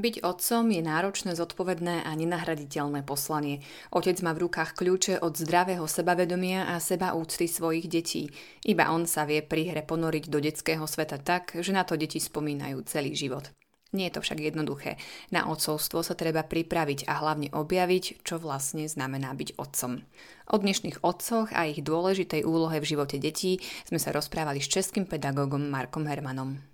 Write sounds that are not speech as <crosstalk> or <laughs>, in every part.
Byť otcom je náročné, zodpovedné a nenahraditeľné poslanie. Otec má v rukách kľúče od zdravého sebavedomia a seba úcty svojich detí. Iba on sa vie pri hre ponoriť do detského sveta tak, že na to deti spomínajú celý život. Nie je to však jednoduché. Na otcovstvo sa treba pripraviť a hlavne objaviť, čo vlastne znamená byť otcom. O dnešných otcoch a ich dôležitej úlohe v živote detí sme sa rozprávali s českým pedagógom Markom Hermanom.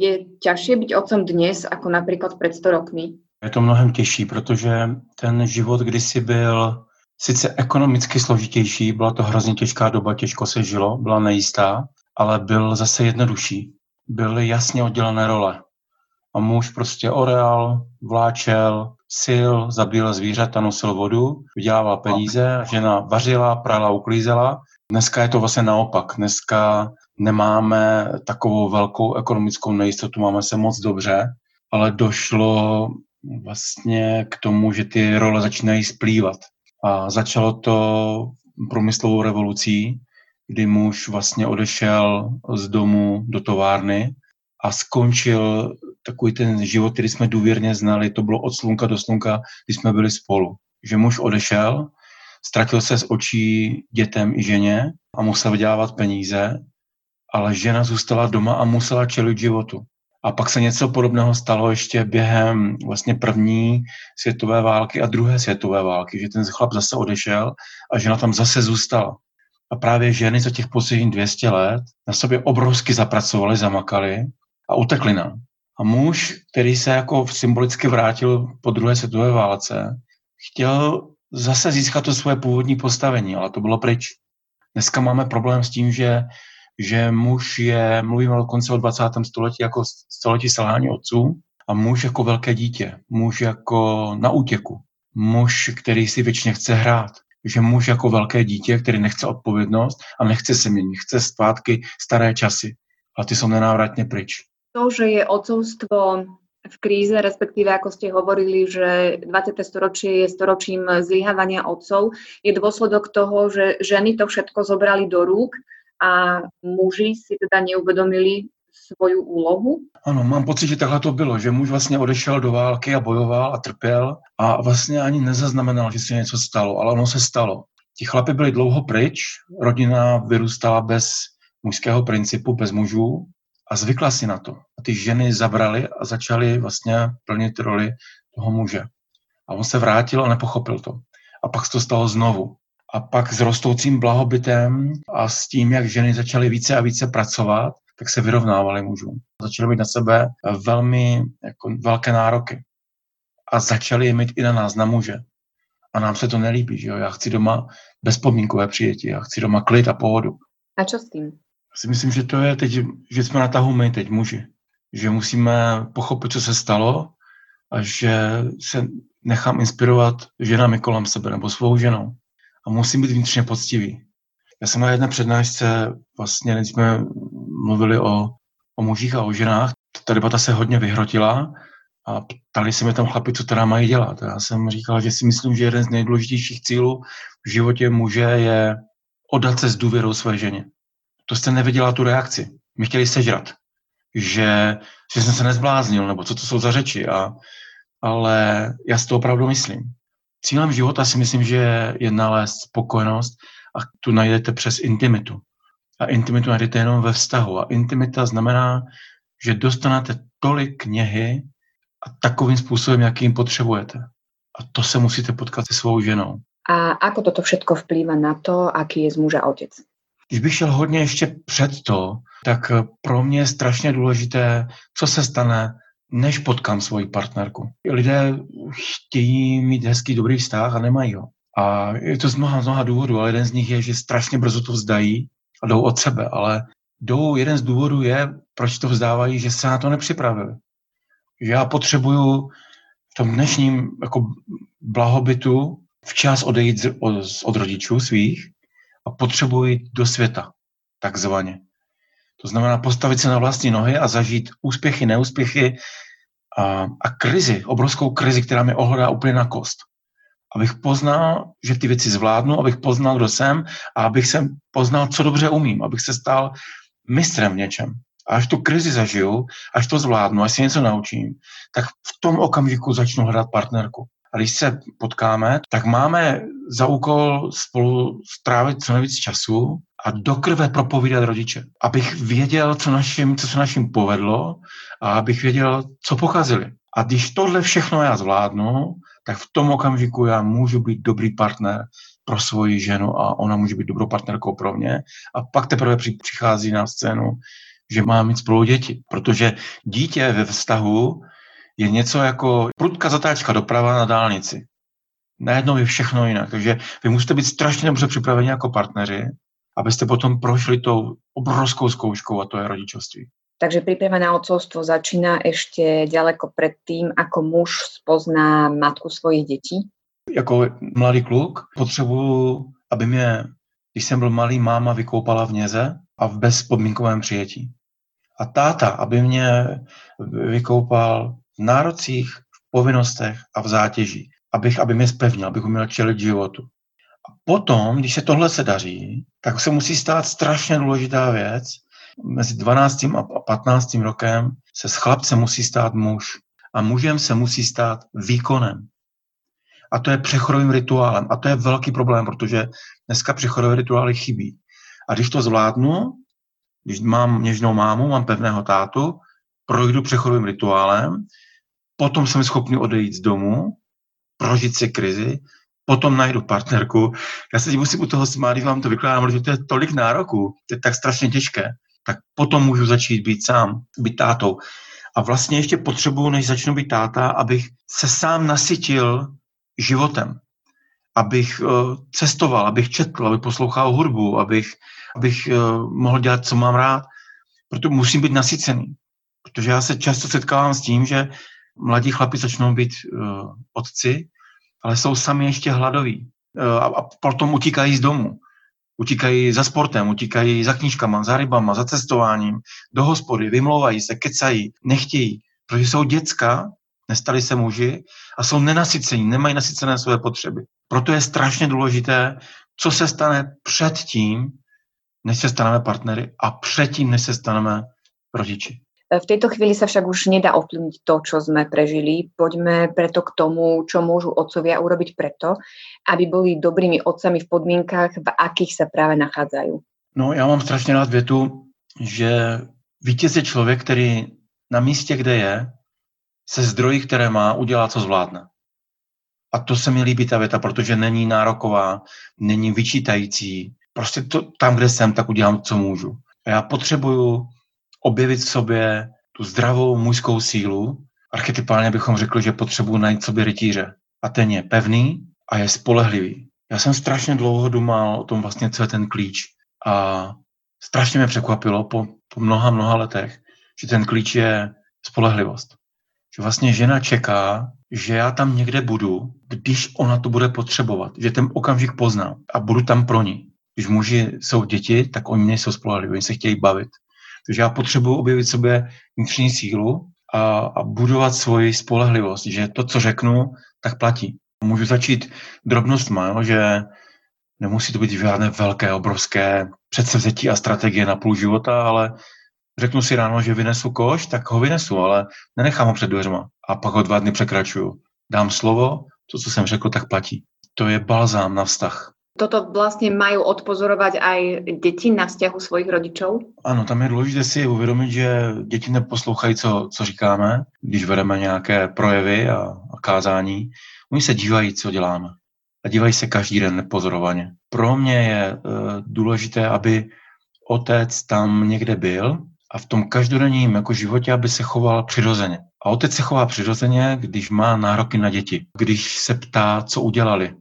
Je ťažšie byť otcom dnes ako například před 100 rokmi? Je to mnohem těžší, protože ten život kdysi byl sice ekonomicky složitější, byla to hrozně těžká doba, těžko se žilo, byla nejistá, ale byl zase jednodušší. Byly jasně oddělené role. A muž prostě oreal, vláčel, sil, zabíjel zvířata, nosil vodu, vydělával peníze, žena vařila, prala, uklízela. Dneska je to vlastně naopak. Dneska nemáme takovou velkou ekonomickou nejistotu, máme se moc dobře, ale došlo vlastně k tomu, že ty role začínají splývat. A začalo to průmyslovou revolucí, kdy muž vlastně odešel z domu do továrny a skončil takový ten život, který jsme důvěrně znali, to bylo od slunka do slunka, když jsme byli spolu. Že muž odešel, ztratil se z očí dětem i ženě a musel vydělávat peníze ale žena zůstala doma a musela čelit životu. A pak se něco podobného stalo ještě během vlastně první světové války a druhé světové války, že ten chlap zase odešel a žena tam zase zůstala. A právě ženy za těch posledních 200 let na sobě obrovsky zapracovali, zamakali a utekli nám. A muž, který se jako symbolicky vrátil po druhé světové válce, chtěl zase získat to svoje původní postavení, ale to bylo pryč. Dneska máme problém s tím, že že muž je, mluvíme dokonce o 20. století jako století selhání otců, a muž jako velké dítě, muž jako na útěku, muž, který si většině chce hrát, že muž jako velké dítě, který nechce odpovědnost a nechce se měnit, chce zpátky staré časy. A ty jsou nenávratně pryč. To, že je otcovstvo v kríze, respektíve ako ste hovorili, že 20. storočie je storočím zlyhávania otcov, je dôsledok toho, že ženy to všetko zobrali do rúk a muži si teda neuvědomili svoju úlohu? Ano, mám pocit, že takhle to bylo, že muž vlastně odešel do války a bojoval a trpěl a vlastně ani nezaznamenal, že se něco stalo, ale ono se stalo. Ti chlapi byli dlouho pryč, rodina vyrůstala bez mužského principu, bez mužů a zvykla si na to. A ty ženy zabrali a začaly vlastně plnit roli toho muže. A on se vrátil a nepochopil to. A pak se to stalo znovu. A pak s rostoucím blahobytem a s tím, jak ženy začaly více a více pracovat, tak se vyrovnávaly mužům. Začaly mít na sebe velmi jako, velké nároky. A začaly je mít i na nás, na muže. A nám se to nelíbí, že jo? Já chci doma bezpomínkové přijetí, já chci doma klid a pohodu. A co s tím? Si myslím, že to je teď, že jsme na tahu my teď muži. Že musíme pochopit, co se stalo a že se nechám inspirovat ženami kolem sebe nebo svou ženou a musím být vnitřně poctivý. Já jsem na jedné přednášce, vlastně, když jsme mluvili o, o mužích a o ženách, ta debata se hodně vyhrotila a ptali se mi tam chlapi, co teda mají dělat. Já jsem říkal, že si myslím, že jeden z nejdůležitějších cílů v životě muže je oddat se s důvěrou své ženě. To jste neviděla tu reakci. My chtěli sežrat. Že, že jsem se nezbláznil, nebo co to jsou za řeči. A, ale já si to opravdu myslím. Cílem života si myslím, že je nalézt spokojenost a tu najdete přes intimitu. A intimitu najdete jenom ve vztahu. A intimita znamená, že dostanete tolik kněhy a takovým způsobem, jakým potřebujete. A to se musíte potkat se svou ženou. A ako toto všetko vplýva na to, aký je z muža otec? Když bych šel hodně ještě před to, tak pro mě je strašně důležité, co se stane než potkám svoji partnerku. Lidé chtějí mít hezký, dobrý vztah a nemají ho. A je to z mnoha, z mnoha důvodů, ale jeden z nich je, že strašně brzo to vzdají a jdou od sebe, ale jdou, jeden z důvodů je, proč to vzdávají, že se na to nepřipravili. Že já potřebuju v tom dnešním jako blahobytu včas odejít od, od rodičů svých a potřebuji do světa, takzvaně. To znamená postavit se na vlastní nohy a zažít úspěchy, neúspěchy a, a krizi, obrovskou krizi, která mi ohlodá úplně na kost. Abych poznal, že ty věci zvládnu, abych poznal, kdo jsem a abych se poznal, co dobře umím, abych se stal mistrem v něčem. A až tu krizi zažiju, až to zvládnu, až si něco naučím, tak v tom okamžiku začnu hledat partnerku. A když se potkáme, tak máme za úkol spolu strávit co nejvíc času a do krve propovídat rodiče. Abych věděl, co, našim, co se našim povedlo a abych věděl, co pokazili. A když tohle všechno já zvládnu, tak v tom okamžiku já můžu být dobrý partner pro svoji ženu a ona může být dobrou partnerkou pro mě. A pak teprve přichází na scénu, že má mít spolu děti. Protože dítě ve vztahu je něco jako prudka zatáčka doprava na dálnici. Najednou je všechno jinak. Takže vy musíte být strašně dobře připraveni jako partneři, abyste potom prošli tou obrovskou zkouškou a to je rodičovství. Takže príprava na otcovstvo začíná ešte ďaleko pred tým, ako muž spozná matku svojich detí? Jako mladý kluk potřebuju, aby mě, když jsem byl malý, máma vykoupala v něze a v bezpodmínkovém přijetí. A táta, aby mě vykoupal v nárocích, v povinnostech a v zátěži. Abych, aby mě spevnil, abych uměl čelit životu. Potom, když se tohle se daří, tak se musí stát strašně důležitá věc, mezi 12. a 15. rokem se s chlapcem musí stát muž a mužem se musí stát výkonem. A to je přechodovým rituálem. A to je velký problém, protože dneska přechodové rituály chybí. A když to zvládnu, když mám něžnou mámu, mám pevného tátu, projdu přechodovým rituálem, potom jsem schopný odejít z domu, prožít si krizi, potom najdu partnerku. Já se musím u toho smát, když vám to vykládám, protože to je tolik nároků, to je tak strašně těžké tak potom můžu začít být sám, být tátou. A vlastně ještě potřebuju, než začnu být táta, abych se sám nasytil životem. Abych uh, cestoval, abych četl, abych poslouchal hudbu, abych, abych uh, mohl dělat, co mám rád. Proto musím být nasycený. Protože já se často setkávám s tím, že mladí chlapi začnou být uh, otci, ale jsou sami ještě hladoví. Uh, a, a potom utíkají z domu utíkají za sportem, utíkají za knížkama, za rybama, za cestováním, do hospody, vymlouvají se, kecají, nechtějí, protože jsou děcka, nestali se muži a jsou nenasycení, nemají nasycené své potřeby. Proto je strašně důležité, co se stane předtím, než se staneme partnery a předtím, než se staneme rodiči. V tejto chvíli sa však už nedá ovplyvniť to, čo sme prežili. Poďme preto k tomu, čo môžu otcovia urobiť preto, aby boli dobrými otcami v podmienkach, v akých sa práve nachádzajú. No, já mám strašně rád větu, že vítěz je člověk, který na místě, kde je, se zdroji, které má, udělá, co zvládne. A to se mi líbí ta věta, protože není nároková, není vyčítající. Prostě to, tam, kde jsem, tak udělám, co můžu. A já potřebuju objevit v sobě tu zdravou mužskou sílu. Archetypálně bychom řekli, že potřebuji najít sobě rytíře. A ten je pevný a je spolehlivý. Já jsem strašně dlouho dumal o tom vlastně, co je ten klíč. A strašně mě překvapilo po, po mnoha, mnoha letech, že ten klíč je spolehlivost. Že vlastně žena čeká, že já tam někde budu, když ona to bude potřebovat, že ten okamžik poznám a budu tam pro ní. Když muži jsou děti, tak oni nejsou spolehliví, oni se chtějí bavit. Takže já potřebuji objevit sobě vnitřní sílu a, a budovat svoji spolehlivost, že to, co řeknu, tak platí. Můžu začít drobnostma, jo, že nemusí to být žádné velké, obrovské předsevzetí a strategie na půl života, ale řeknu si ráno, že vynesu koš, tak ho vynesu, ale nenechám ho před dveřma a pak ho dva dny překračuju. Dám slovo, to, co jsem řekl, tak platí. To je balzám na vztah. Toto vlastne majú odpozorovať aj deti na vzťahu svojich rodičov? Ano, tam je důležité si uvědomit, že děti neposlouchají, co, co říkáme, když vedeme nějaké projevy a, a kázání. Oni se dívají, co děláme. A dívají se každý den nepozorovaně. Pro mě je e, důležité, aby otec tam někde byl a v tom každodenním jako životě, aby se choval přirozeně. A otec se chová přirozeně, když má nároky na děti, když se ptá, co udělali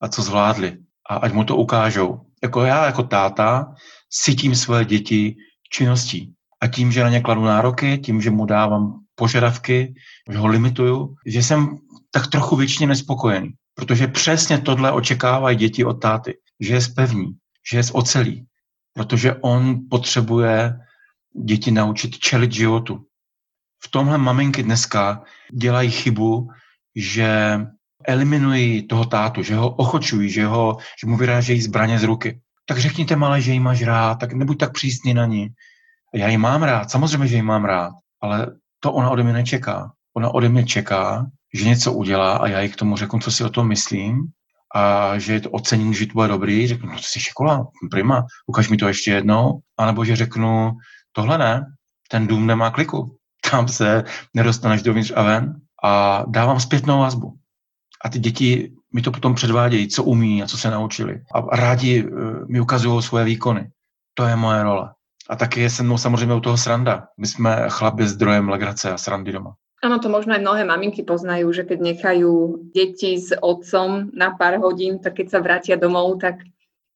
a co zvládli a ať mu to ukážou. Jako já, jako táta, sytím svoje děti činností. A tím, že na ně kladu nároky, tím, že mu dávám požadavky, že ho limituju, že jsem tak trochu většině nespokojený. Protože přesně tohle očekávají děti od táty. Že je spevní, že je z ocelí. Protože on potřebuje děti naučit čelit životu. V tomhle maminky dneska dělají chybu, že eliminují toho tátu, že ho ochočují, že, ho, že mu vyrážejí zbraně z ruky. Tak řekněte malé, že jí máš rád, tak nebuď tak přísný na ní. Já ji mám rád, samozřejmě, že ji mám rád, ale to ona ode mě nečeká. Ona ode mě čeká, že něco udělá a já jí k tomu řeknu, co si o tom myslím a že to ocením, že to bude dobrý, řeknu, no to jsi škola, prima, ukaž mi to ještě jednou, anebo že řeknu, tohle ne, ten dům nemá kliku, tam se nedostaneš dovnitř a ven a dávám zpětnou vazbu. A ty děti mi to potom předvádějí, co umí a co se naučili. A rádi eh, mi ukazují svoje výkony. To je moje role. A taky je se mnou samozřejmě u toho sranda. My jsme chlapi zdrojem legrace a srandy doma. Áno, to možno aj mnohé maminky poznajú, že keď nechajú deti s otcom na pár hodín, tak keď sa vrátia domov, tak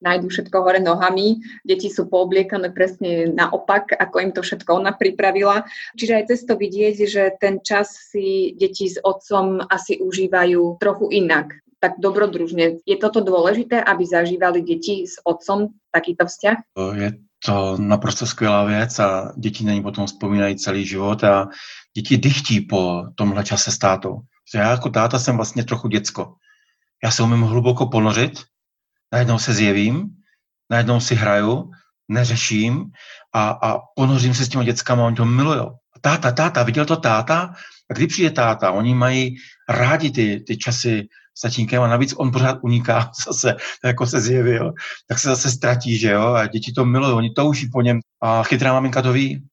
nájdú všetko hore nohami. Deti sú poobliekané presne naopak, ako im to všetko ona pripravila. Čiže aj cez to vidieť, že ten čas si deti s otcom asi užívajú trochu inak tak dobrodružne. Je toto dôležité, aby zažívali deti s otcom takýto vzťah? Je to naprosto skvělá věc a děti na ní potom vzpomínají celý život a děti dychtí po tomhle čase s tátou. Já jako táta jsem vlastně trochu děcko. Já se umím hluboko ponořit, najednou se zjevím, najednou si hraju, neřeším a, a ponořím se s těmi dětskama, oni to milujou. Táta, táta, viděl to táta? A kdy přijde táta? Oni mají rádi ty, ty časy s tatínkem a navíc on pořád uniká <laughs> zase, jako se zjevil, tak se zase ztratí, že jo, a děti to milují, oni touží po něm a chytrá maminka to ví.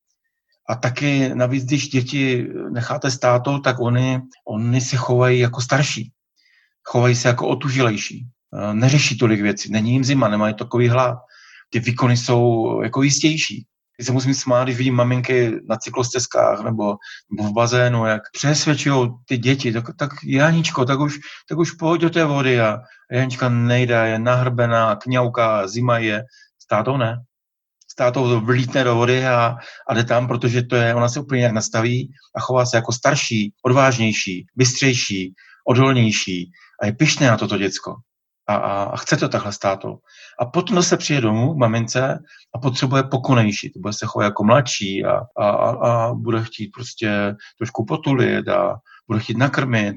A taky navíc, když děti necháte státou, tak oni, oni se chovají jako starší. Chovají se jako otužilejší. Neřeší tolik věcí. Není jim zima, nemají takový hlad. Ty výkony jsou jako jistější. Když se musím smát, když vidím maminky na cyklostezkách nebo, nebo v bazénu, jak přesvědčují ty děti, tak, tak Janičko, tak už, tak už pojď do té vody a Janička nejde, je nahrbená, kňauká, zima je, s tátou ne. S tátou vlítne do vody a, a jde tam, protože to je, ona se úplně nějak nastaví a chová se jako starší, odvážnější, bystřejší, odolnější a je pišné na toto děcko a, a, a chce to takhle stát. A potom se přijde domů mamince a potřebuje pokonejší, to bude se chovat jako mladší a, a, a bude chtít prostě trošku potulit a bude chtít nakrmit.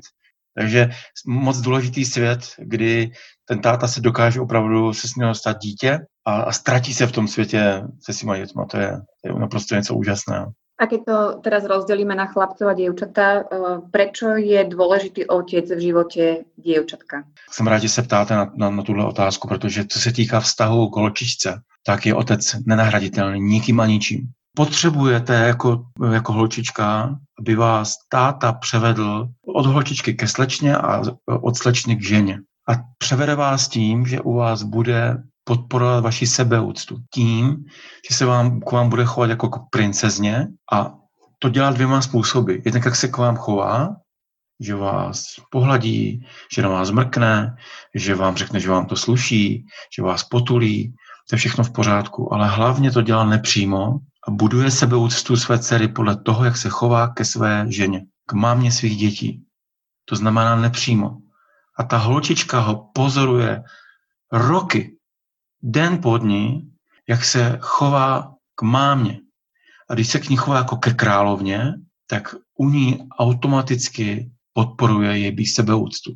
Takže moc důležitý svět, kdy ten táta se dokáže opravdu se s ním stát dítě a, a ztratí se v tom světě se svýma dětma. To je, to je naprosto něco úžasného. A keď to teraz rozdelíme na chlapcov a dievčatá, eh, prečo je dôležitý otec v životě dievčatka? Jsem rád, že se ptáte na, na, na tuhle otázku, protože co se týká vztahu k holčičce, tak je otec nenahraditelný nikým a ničím. Potřebujete jako, jako holčička, aby vás táta převedl od holčičky ke slečně a od slečny k ženě. A převede vás tím, že u vás bude podporovat vaši sebeúctu tím, že se vám, k vám bude chovat jako k princezně a to dělá dvěma způsoby. Jednak jak se k vám chová, že vás pohladí, že na vás mrkne, že vám řekne, že vám to sluší, že vás potulí, to je všechno v pořádku, ale hlavně to dělá nepřímo a buduje sebeúctu své dcery podle toho, jak se chová ke své ženě, k mámě svých dětí. To znamená nepřímo. A ta holčička ho pozoruje roky, den po dní, jak se chová k mámě. A když se k ní chová jako ke královně, tak u ní automaticky podporuje její sebeúctu.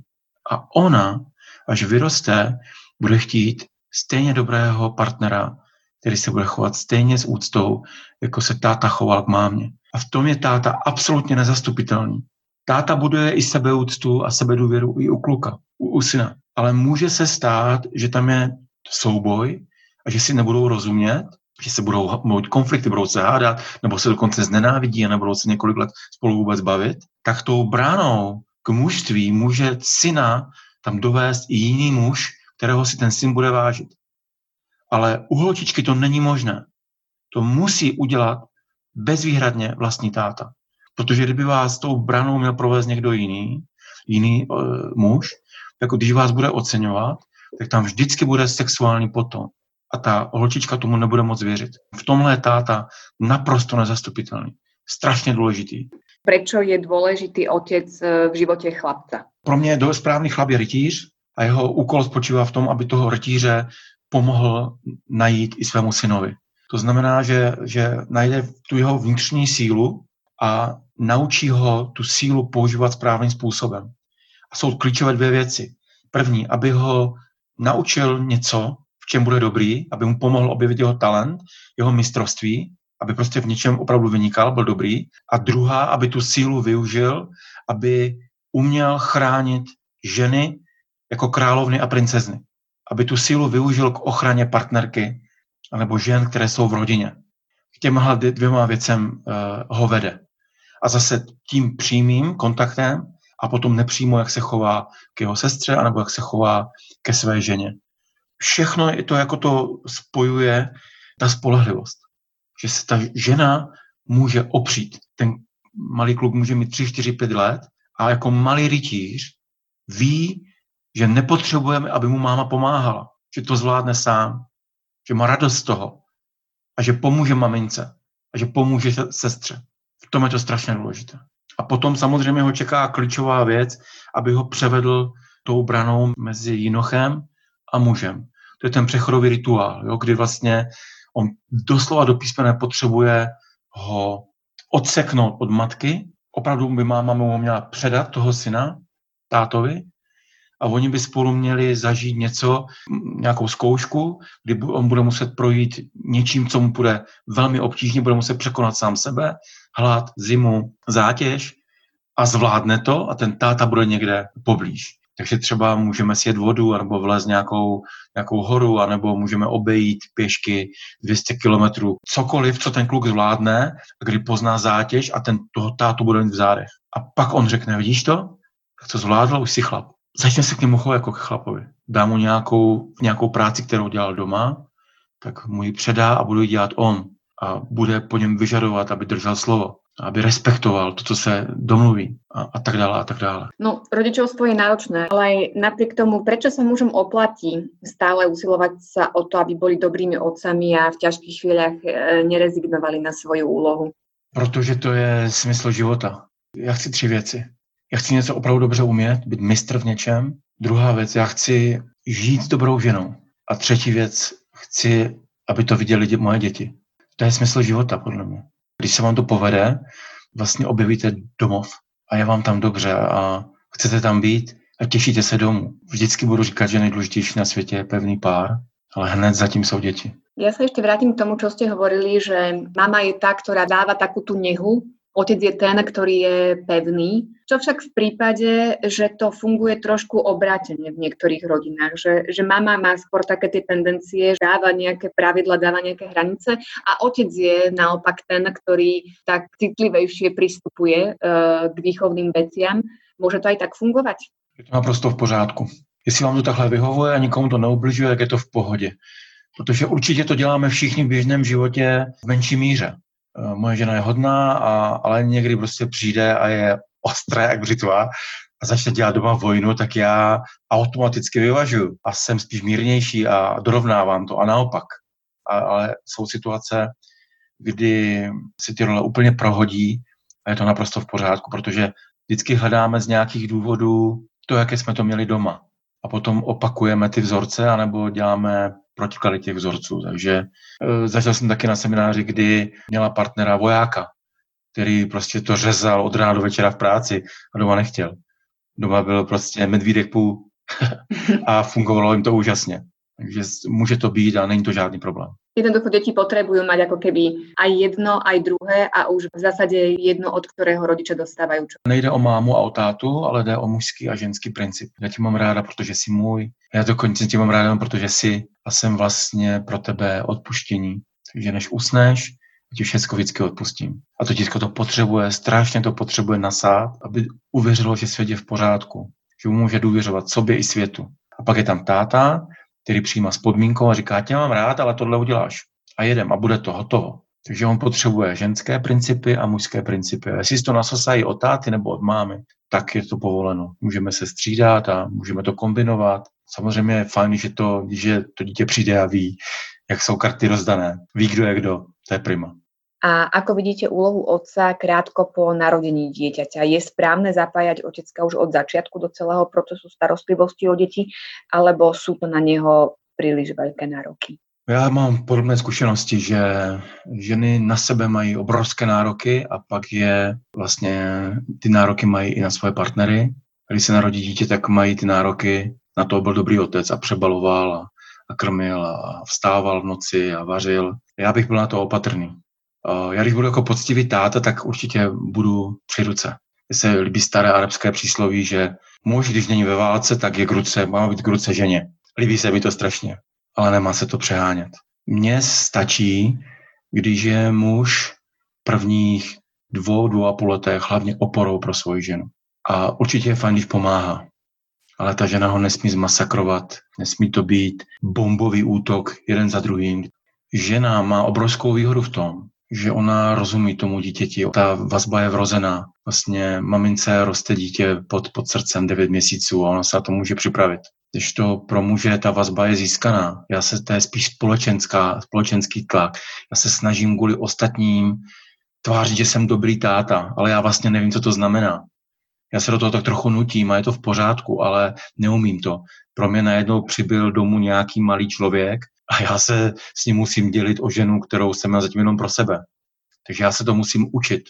A ona, až vyroste, bude chtít stejně dobrého partnera, který se bude chovat stejně s úctou, jako se táta choval k mámě. A v tom je táta absolutně nezastupitelný. Táta buduje i sebeúctu a sebedůvěru i u kluka, u, u syna. Ale může se stát, že tam je souboj a že si nebudou rozumět, že se budou mít konflikty, budou se hádat, nebo se dokonce znenávidí a nebudou se několik let spolu vůbec bavit, tak tou bránou k mužství může syna tam dovést i jiný muž, kterého si ten syn bude vážit. Ale u holčičky to není možné. To musí udělat bezvýhradně vlastní táta. Protože kdyby vás tou branou měl provést někdo jiný, jiný uh, muž, jako když vás bude oceňovat, tak tam vždycky bude sexuální potom. A ta holčička tomu nebude moc věřit. V tomhle je táta naprosto nezastupitelný. Strašně důležitý. Prečo je důležitý otec eh, v životě chlapca? Pro mě je správný chlap je rytíř a jeho úkol spočívá v tom, aby toho rytíře pomohl najít i svému synovi. To znamená, že, že najde tu jeho vnitřní sílu a naučí ho tu sílu používat správným způsobem. A jsou klíčové dvě věci. První, aby ho naučil něco, v čem bude dobrý, aby mu pomohl objevit jeho talent, jeho mistrovství aby prostě v něčem opravdu vynikal, byl dobrý. A druhá, aby tu sílu využil, aby uměl chránit ženy jako královny a princezny. Aby tu sílu využil k ochraně partnerky anebo žen, které jsou v rodině. K těmhle dvěma věcem uh, ho vede. A zase tím přímým kontaktem a potom nepřímo, jak se chová k jeho sestře, anebo jak se chová ke své ženě. Všechno je to, jako to spojuje ta spolehlivost. Že se ta žena může opřít. Ten malý kluk může mít 3, 4, 5 let a jako malý rytíř ví, že nepotřebujeme, aby mu máma pomáhala. Že to zvládne sám. Že má radost z toho. A že pomůže mamince. A že pomůže sestře. V tom je to strašně důležité. A potom samozřejmě ho čeká klíčová věc, aby ho převedl tou branou mezi jinochem a mužem. To je ten přechodový rituál, jo, kdy vlastně on doslova do písmene potřebuje ho odseknout od matky. Opravdu by máma mu měla předat toho syna tátovi a oni by spolu měli zažít něco, nějakou zkoušku, kdy on bude muset projít něčím, co mu bude velmi obtížně, bude muset překonat sám sebe, hlad, zimu, zátěž a zvládne to a ten táta bude někde poblíž. Takže třeba můžeme sjet vodu nebo vlez nějakou, nějakou horu, anebo můžeme obejít pěšky 200 kilometrů. Cokoliv, co ten kluk zvládne, kdy pozná zátěž a ten toho tátu bude mít v zádech. A pak on řekne, vidíš to? Tak to zvládl, už si chlap. Začne se k němu chovat jako k chlapovi. Dá mu nějakou, nějakou práci, kterou dělal doma, tak mu ji předá a bude ji dělat on. A bude po něm vyžadovat, aby držel slovo aby respektoval to, co se domluví a, a tak dále a tak dále. No, rodičovstvo je náročné, ale aj napriek tomu, prečo sa mužom oplatí stále usilovať sa o to, aby boli dobrými otcami a v ťažkých chvíľach e, nerezignovali na svoju úlohu? Protože to je smysl života. Já chci tři věci. Já chci něco opravdu dobře umět, být mistr v něčem. Druhá věc, já chci žít s dobrou ženou. A třetí věc, chci, aby to viděli moje děti. To je smysl života, podle mě. Když se vám to povede, vlastně objevíte domov a je vám tam dobře a chcete tam být a těšíte se domů. Vždycky budu říkat, že nejdůležitější na světě je pevný pár, ale hned zatím jsou děti. Ja sa ešte vrátim k tomu, čo ste hovorili, že mama je tá, ktorá dáva takú tú nehu Otec je ten, ktorý je pevný. Čo však v prípade, že to funguje trošku obrátene v niektorých rodinách, že, že mama má skôr také tie tendencie, dáva nejaké pravidla, dáva nejaké hranice a otec je naopak ten, ktorý tak citlivejšie pristupuje uh, k výchovným veciam. Môže to aj tak fungovať? Je to naprosto v pořádku. Jestli vám to takhle vyhovuje a nikomu to neubližuje, tak je to v pohodě. Protože určitě to děláme všichni v běžném životě v menší míře. Eh, moje žena je hodná, a, ale někdy prostě přijde a je ostré jak břitva a začne dělat doma vojnu, tak já automaticky vyvažuji a jsem spíš mírnější a dorovnávám to a naopak. A, ale jsou situace, kdy si ty role úplně prohodí a je to naprosto v pořádku, protože vždycky hledáme z nějakých důvodů to, jaké jsme to měli doma. A potom opakujeme ty vzorce, anebo děláme protiklady těch vzorců. Takže e, zažil jsem taky na semináři, kdy měla partnera vojáka, který prostě to řezal od rána do večera v práci a doma nechtěl. Doma byl prostě medvídek půl <laughs> a fungovalo jim to úžasně. Takže může to být a není to žádný problém. Jednoducho deti potrebujú mať ako keby aj jedno, aj druhé a už v zásade jedno, od ktorého rodiče dostávajú. Čo. Nejde o mámu a o tátu, ale jde o mužský a ženský princip. Já tě mám ráda, protože jsi můj. Já dokonce tě mám ráda, protože jsi a jsem vlastně pro tebe odpuštění. Takže než usneš, ti všechno vždycky odpustím. A to dítko to potřebuje, strašně to potřebuje nasát, aby uvěřilo, že svět je v pořádku. Že může důvěřovat sobě i světu. A pak je tam táta, který přijímá s podmínkou a říká, tě mám rád, ale tohle uděláš. A jedem a bude to hotovo. Takže on potřebuje ženské principy a mužské principy. Jestli to nasosají od táty nebo od mámy, tak je to povoleno. Můžeme se střídat a můžeme to kombinovat. Samozřejmě je fajn, že to, že to dítě přijde a ví, jak jsou karty rozdané. Ví, kdo je kdo. To je prima. A ako vidíte úlohu otca krátko po narodení dieťaťa? Je správne zapájať otecka už od začiatku do celého procesu starostlivosti o deti, alebo sú to na něho příliš velké nároky? Já mám podobné zkušenosti, že ženy na sebe mají obrovské nároky a pak je vlastně ty nároky mají i na svoje partnery. Když se narodí dítě, tak mají ty nároky na to, byl dobrý otec a přebaloval a, a krmil a vstával v noci a vařil. Já bych byl na to opatrný Já když budu jako poctivý táta, tak určitě budu při ruce. Mně se líbí staré arabské přísloví, že muž, když není ve válce, tak je k ruce, má být k ruce ženě. Líbí se mi to strašně, ale nemá se to přehánět. Mně stačí, když je muž prvních dvou, dvou a půl letech hlavně oporou pro svoji ženu. A určitě je fajn, když pomáhá. Ale ta žena ho nesmí zmasakrovat, nesmí to být bombový útok jeden za druhým. Žena má obrovskou výhodu v tom, že ona rozumí tomu dítěti. Ta vazba je vrozená. Vlastně mamince roste dítě pod, pod srdcem 9 měsíců a ona se na to může připravit. Když to pro muže ta vazba je získaná, já se, to je spíš společenská, společenský tlak. Já se snažím kvůli ostatním tvářit, že jsem dobrý táta, ale já vlastně nevím, co to znamená. Já se do toho tak trochu nutím a je to v pořádku, ale neumím to. Pro mě najednou přibyl domů nějaký malý člověk a já se s ním musím dělit o ženu, kterou jsem měl zatím jenom pro sebe. Takže já se to musím učit.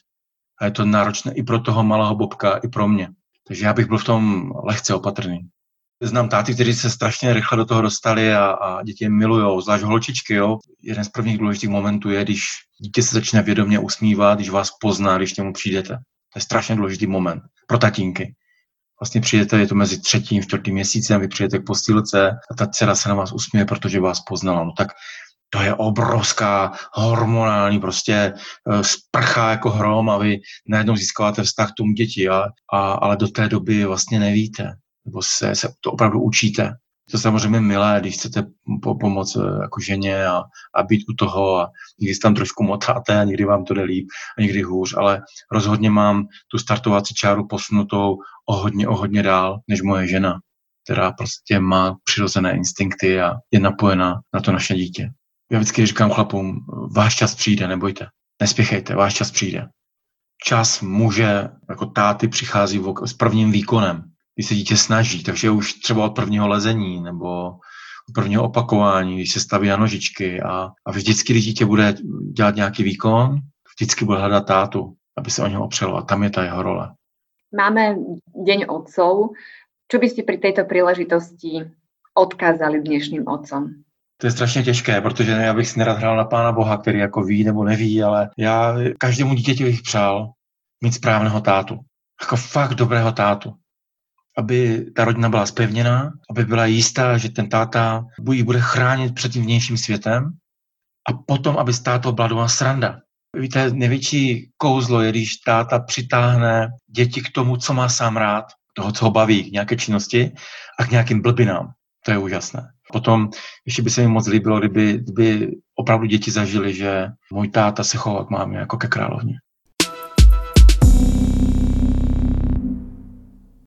A je to náročné i pro toho malého Bobka, i pro mě. Takže já bych byl v tom lehce opatrný. Znám táty, kteří se strašně rychle do toho dostali a, a děti je milujou, zvlášť holčičky. Jo. Jeden z prvních důležitých momentů je, když dítě se začne vědomě usmívat, když vás pozná, když němu přijdete. To je strašně důležitý moment pro tatínky. Vlastně přijdete, je to mezi třetím, čtvrtým měsícem, vy přijdete k postilce a ta dcera se na vás usměje, protože vás poznala. No tak to je obrovská hormonální prostě eh, sprcha jako hrom a vy najednou získáváte vztah k tomu děti, a, a, ale do té doby vlastně nevíte nebo se, se to opravdu učíte. To samozřejmě milé, když chcete po, pomoct eh, jako ženě a, a být u toho a někdy se tam trošku motáte a někdy vám to jde líp a někdy hůř, ale rozhodně mám tu startovací čáru posunutou o hodně, o hodně dál než moje žena, která prostě má přirozené instinkty a je napojená na to naše dítě. Já vždycky říkám chlapům, váš čas přijde, nebojte, nespěchejte, váš čas přijde. Čas muže jako táty přichází s prvním výkonem když se dítě snaží, takže už třeba od prvního lezení nebo od prvního opakování, když se staví na nožičky a, a vždycky, když dítě bude dělat nějaký výkon, vždycky bude hledat tátu, aby se o něho opřelo a tam je ta jeho role. Máme Deň otcov. Čo by ste pri tejto príležitosti odkázali dnešním otcom? To je strašně těžké, protože já bych si nerad hrál na Pána Boha, který jako ví nebo neví, ale já každému dítěti bych přál mít správného tátu. Jako fakt dobrého tátu aby ta rodina byla spevněná, aby byla jistá, že ten táta ji bude chránit před tím vnějším světem a potom, aby z táto byla doma sranda. Víte, největší kouzlo je, když táta přitáhne děti k tomu, co má sám rád, toho, co ho baví, k nějaké činnosti a k nějakým blbinám. To je úžasné. Potom ještě by se mi moc líbilo, kdyby, kdyby opravdu děti zažili, že můj táta se chová k mámě jako ke královně.